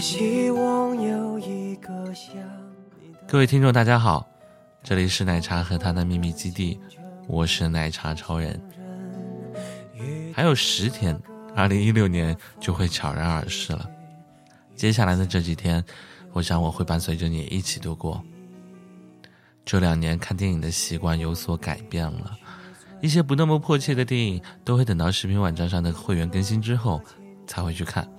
希望有一个像各位听众，大家好，这里是奶茶和他的秘密基地，我是奶茶超人。还有十天，二零一六年就会悄然而逝了。接下来的这几天，我想我会伴随着你一起度过。这两年看电影的习惯有所改变了，一些不那么迫切的电影都会等到视频网站上的会员更新之后才会去看。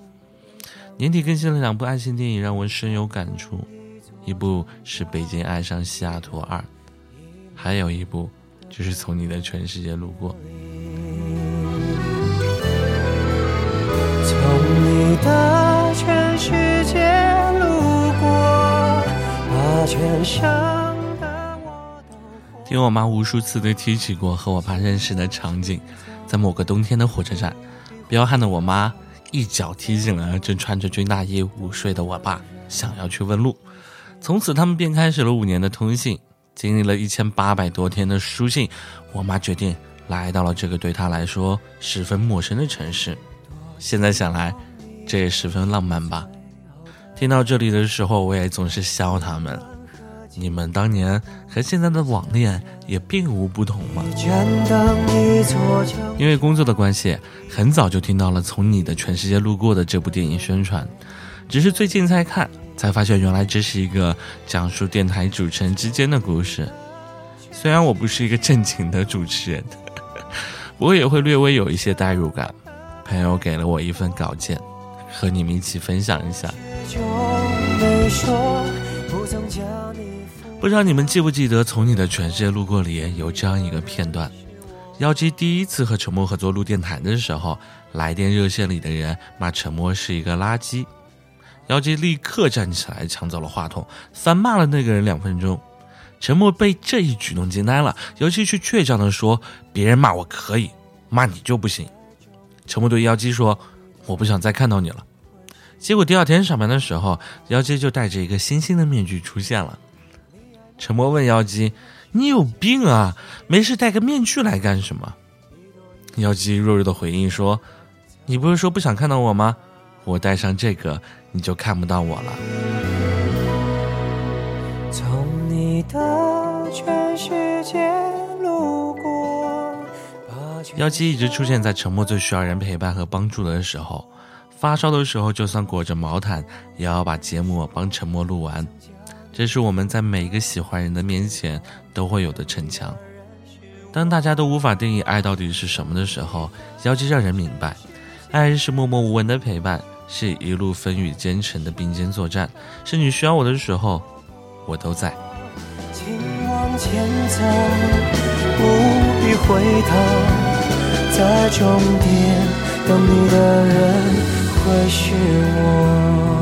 年底更新了两部爱情电影，让我深有感触，一部是《北京爱上西雅图二》，还有一部就是从你的全世界路过。从你的全世界路过，把全伤的我都听我妈无数次的提起过和我爸认识的场景，在某个冬天的火车站，彪悍的我妈一脚踢醒了正穿着军大衣午睡的我爸，想要去问路。从此，他们便开始了五年的通信。经历了一千八百多天的书信，我妈决定来到了这个对她来说十分陌生的城市。现在想来，这也十分浪漫吧。听到这里的时候，我也总是笑他们。你们当年和现在的网恋也并无不同吗？站等一座桥。因为工作的关系，很早就听到了《从你的全世界路过》的这部电影宣传，只是最近才看，才发现原来这是一个讲述电台主持人之间的故事。虽然我不是一个正经的主持人，我也会略微有一些代入感。朋友给了我一份稿件，和你们一起分享一下。就没说不知道你们记不记得，《从你的全世界路过》里有这样一个片段：妖姬第一次和陈默合作录电台的时候，来电热线里的人骂陈默是一个垃圾，妖姬立刻站起来抢走了话筒，翻骂了那个人两分钟。陈默被这一举动惊呆了，妖姬却倔强地说：“别人骂我可以，骂你就不行。”陈默对妖姬说：“我不想再看到你了。”结果第二天上班的时候，妖姬就戴着一个新兴的面具出现了。陈默问妖姬：“你有病啊？没事戴个面具来干什么？”妖姬弱弱的回应说：“你不是说不想看到我吗？我戴上这个，你就看不到我了。从你的全世界路过，把”全妖姬一直出现在沉默最需要人陪伴和帮助的时候，发烧的时候，就算裹着毛毯，也要把节目帮沉默录完。这是我们在每一个喜欢人的面前都会有的逞强。当大家都无法定义爱到底是什么的时候，妖姬让人明白，爱是默默无闻的陪伴，是一路风雨兼程的并肩作战，是你需要我的时候，我都在。请往前走，不必回头，在终点等你的人会是我。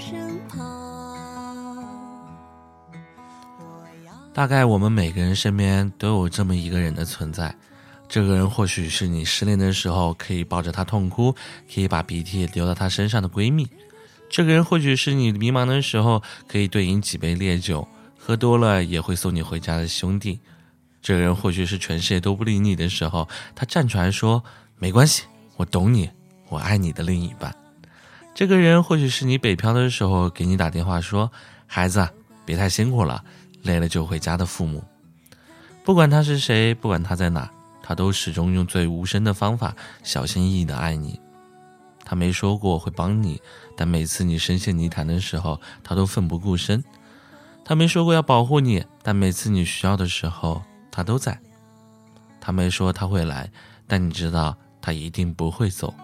身旁。大概我们每个人身边都有这么一个人的存在，这个人或许是你失恋的时候可以抱着他痛哭，可以把鼻涕流到他身上的闺蜜；这个人或许是你迷茫的时候可以对饮几杯烈酒，喝多了也会送你回家的兄弟；这个人或许是全世界都不理你的时候，他站出来说没关系，我懂你，我爱你的另一半。这个人或许是你北漂的时候给你打电话说：“孩子，别太辛苦了，累了就回家的父母。”不管他是谁，不管他在哪，他都始终用最无声的方法，小心翼翼的爱你。他没说过会帮你，但每次你深陷泥潭的时候，他都奋不顾身。他没说过要保护你，但每次你需要的时候，他都在。他没说他会来，但你知道他一定不会走。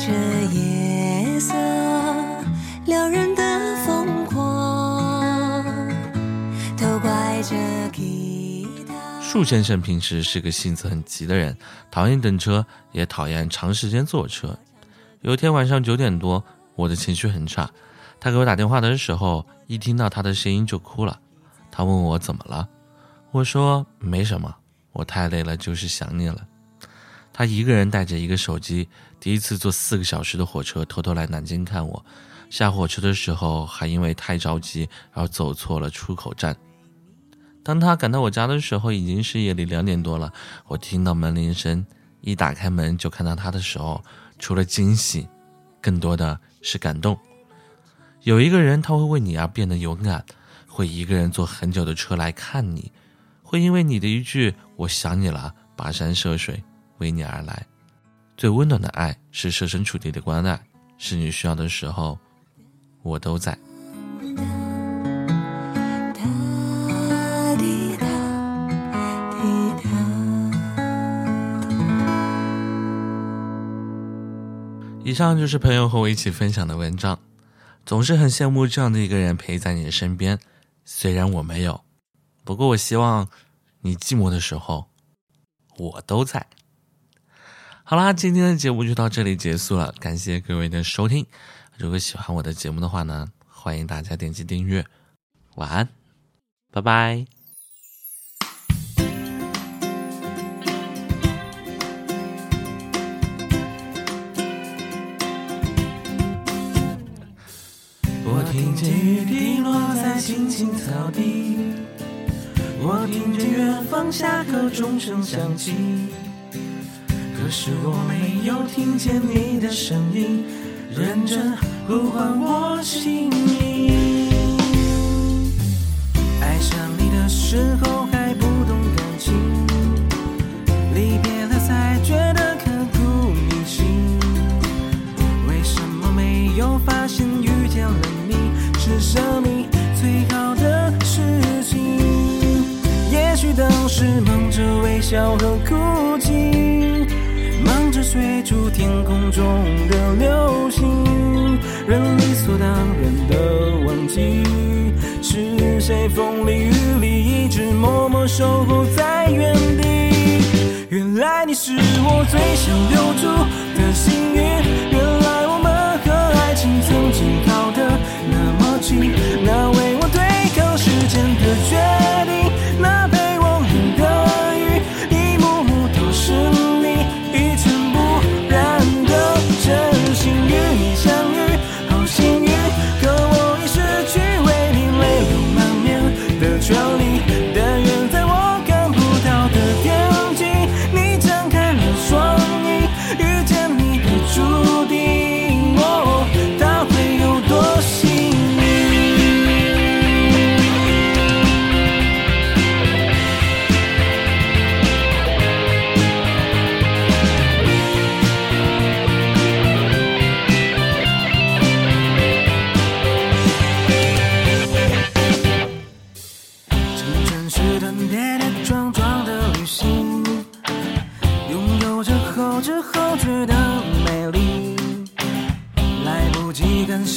这夜色，撩人的疯狂，都怪这吉他。树先生平时是个性子很急的人，讨厌等车，也讨厌长时间坐车。有一天晚上九点多，我的情绪很差，他给我打电话的时候，一听到他的声音就哭了。他问我怎么了，我说没什么，我太累了，就是想你了。他一个人带着一个手机，第一次坐四个小时的火车，偷偷来南京看我。下火车的时候，还因为太着急，而走错了出口站。当他赶到我家的时候，已经是夜里两点多了。我听到门铃声，一打开门就看到他的时候，除了惊喜，更多的是感动。有一个人，他会为你而变得勇敢，会一个人坐很久的车来看你，会因为你的一句“我想你了”，跋山涉水为你而来。最温暖的爱是设身处地的关爱，是你需要的时候，我都在。哒滴答滴答。以上就是朋友和我一起分享的文章，总是很羡慕这样的一个人陪在你的身边。虽然我没有，不过我希望你寂寞的时候，我都在。好啦，今天的节目就到这里结束了，感谢各位的收听。如果喜欢我的节目的话呢，欢迎大家点击订阅。晚安，拜拜。我听见雨滴落在青青草地，我听见远方下课钟声响起，可是我没有听见你的声音，认真呼唤我姓名。爱上你的时候还不懂感情，离别了才觉得刻骨铭心。为什么没有发现遇见了你是生命最好的事情？也许当时忙着微笑和哭，追逐天空中的流星，人理所当然的忘记，是谁风里雨里一直默默守候在原地。原来你是我最想留住的幸运，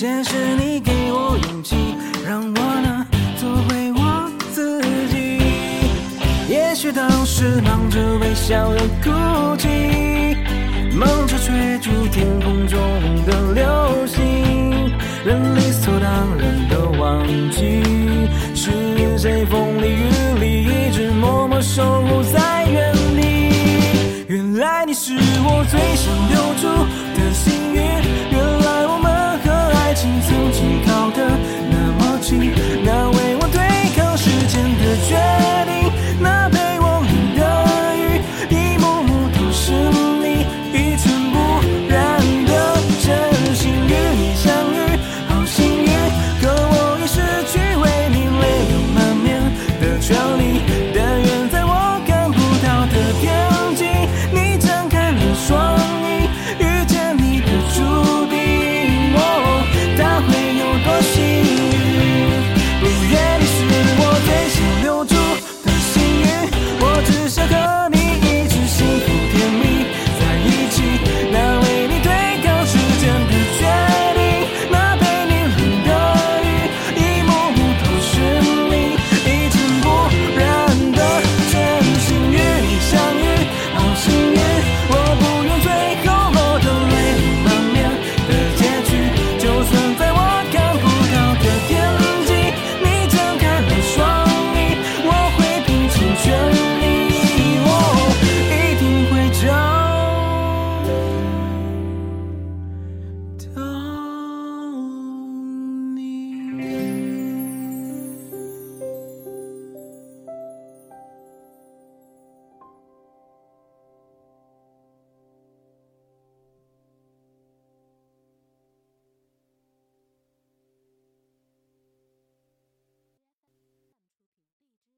谢谢你给我勇气，让我能做回我自己。也许当时忙着微笑和哭泣，忙着追逐天空中的流星，人理所当然的忘记，是谁风里雨里一直默默守护在原地。原来你是我最想留住的幸